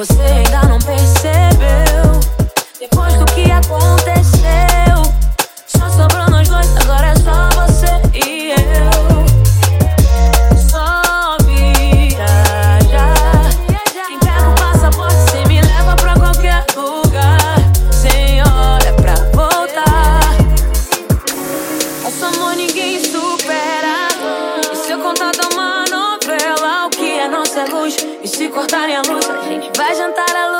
Você ainda não percebeu. Depois do que aconteceu, só sobrou nós dois. Agora é só você e eu. Só viajar. Entrega o passaporte, você me leva pra qualquer lugar. Sem hora pra voltar. Nosso amor ninguém supera. nossa luz. E se cortarem a luz, a gente vai jantar a luz.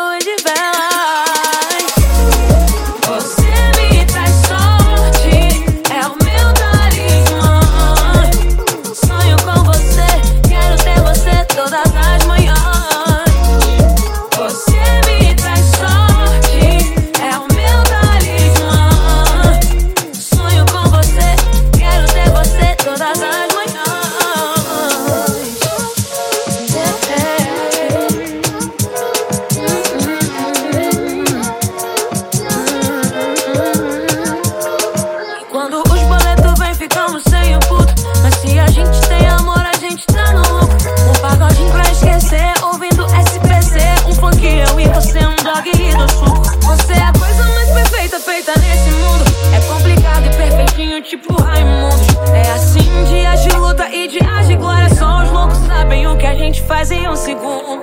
Você é a coisa mais perfeita feita nesse mundo. É complicado e perfeitinho, tipo Raimundo. É assim, dias de luta e dias de glória. Só os loucos sabem o que a gente faz em um segundo.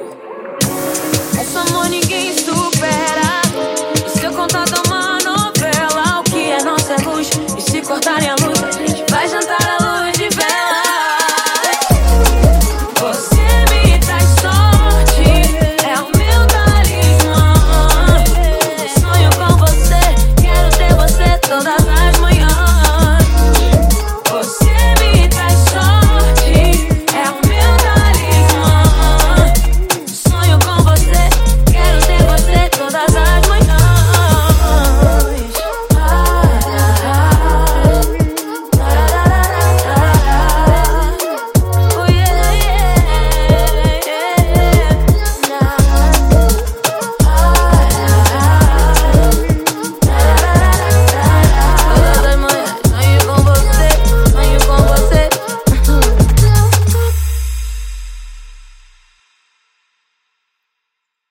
Esse amor ninguém.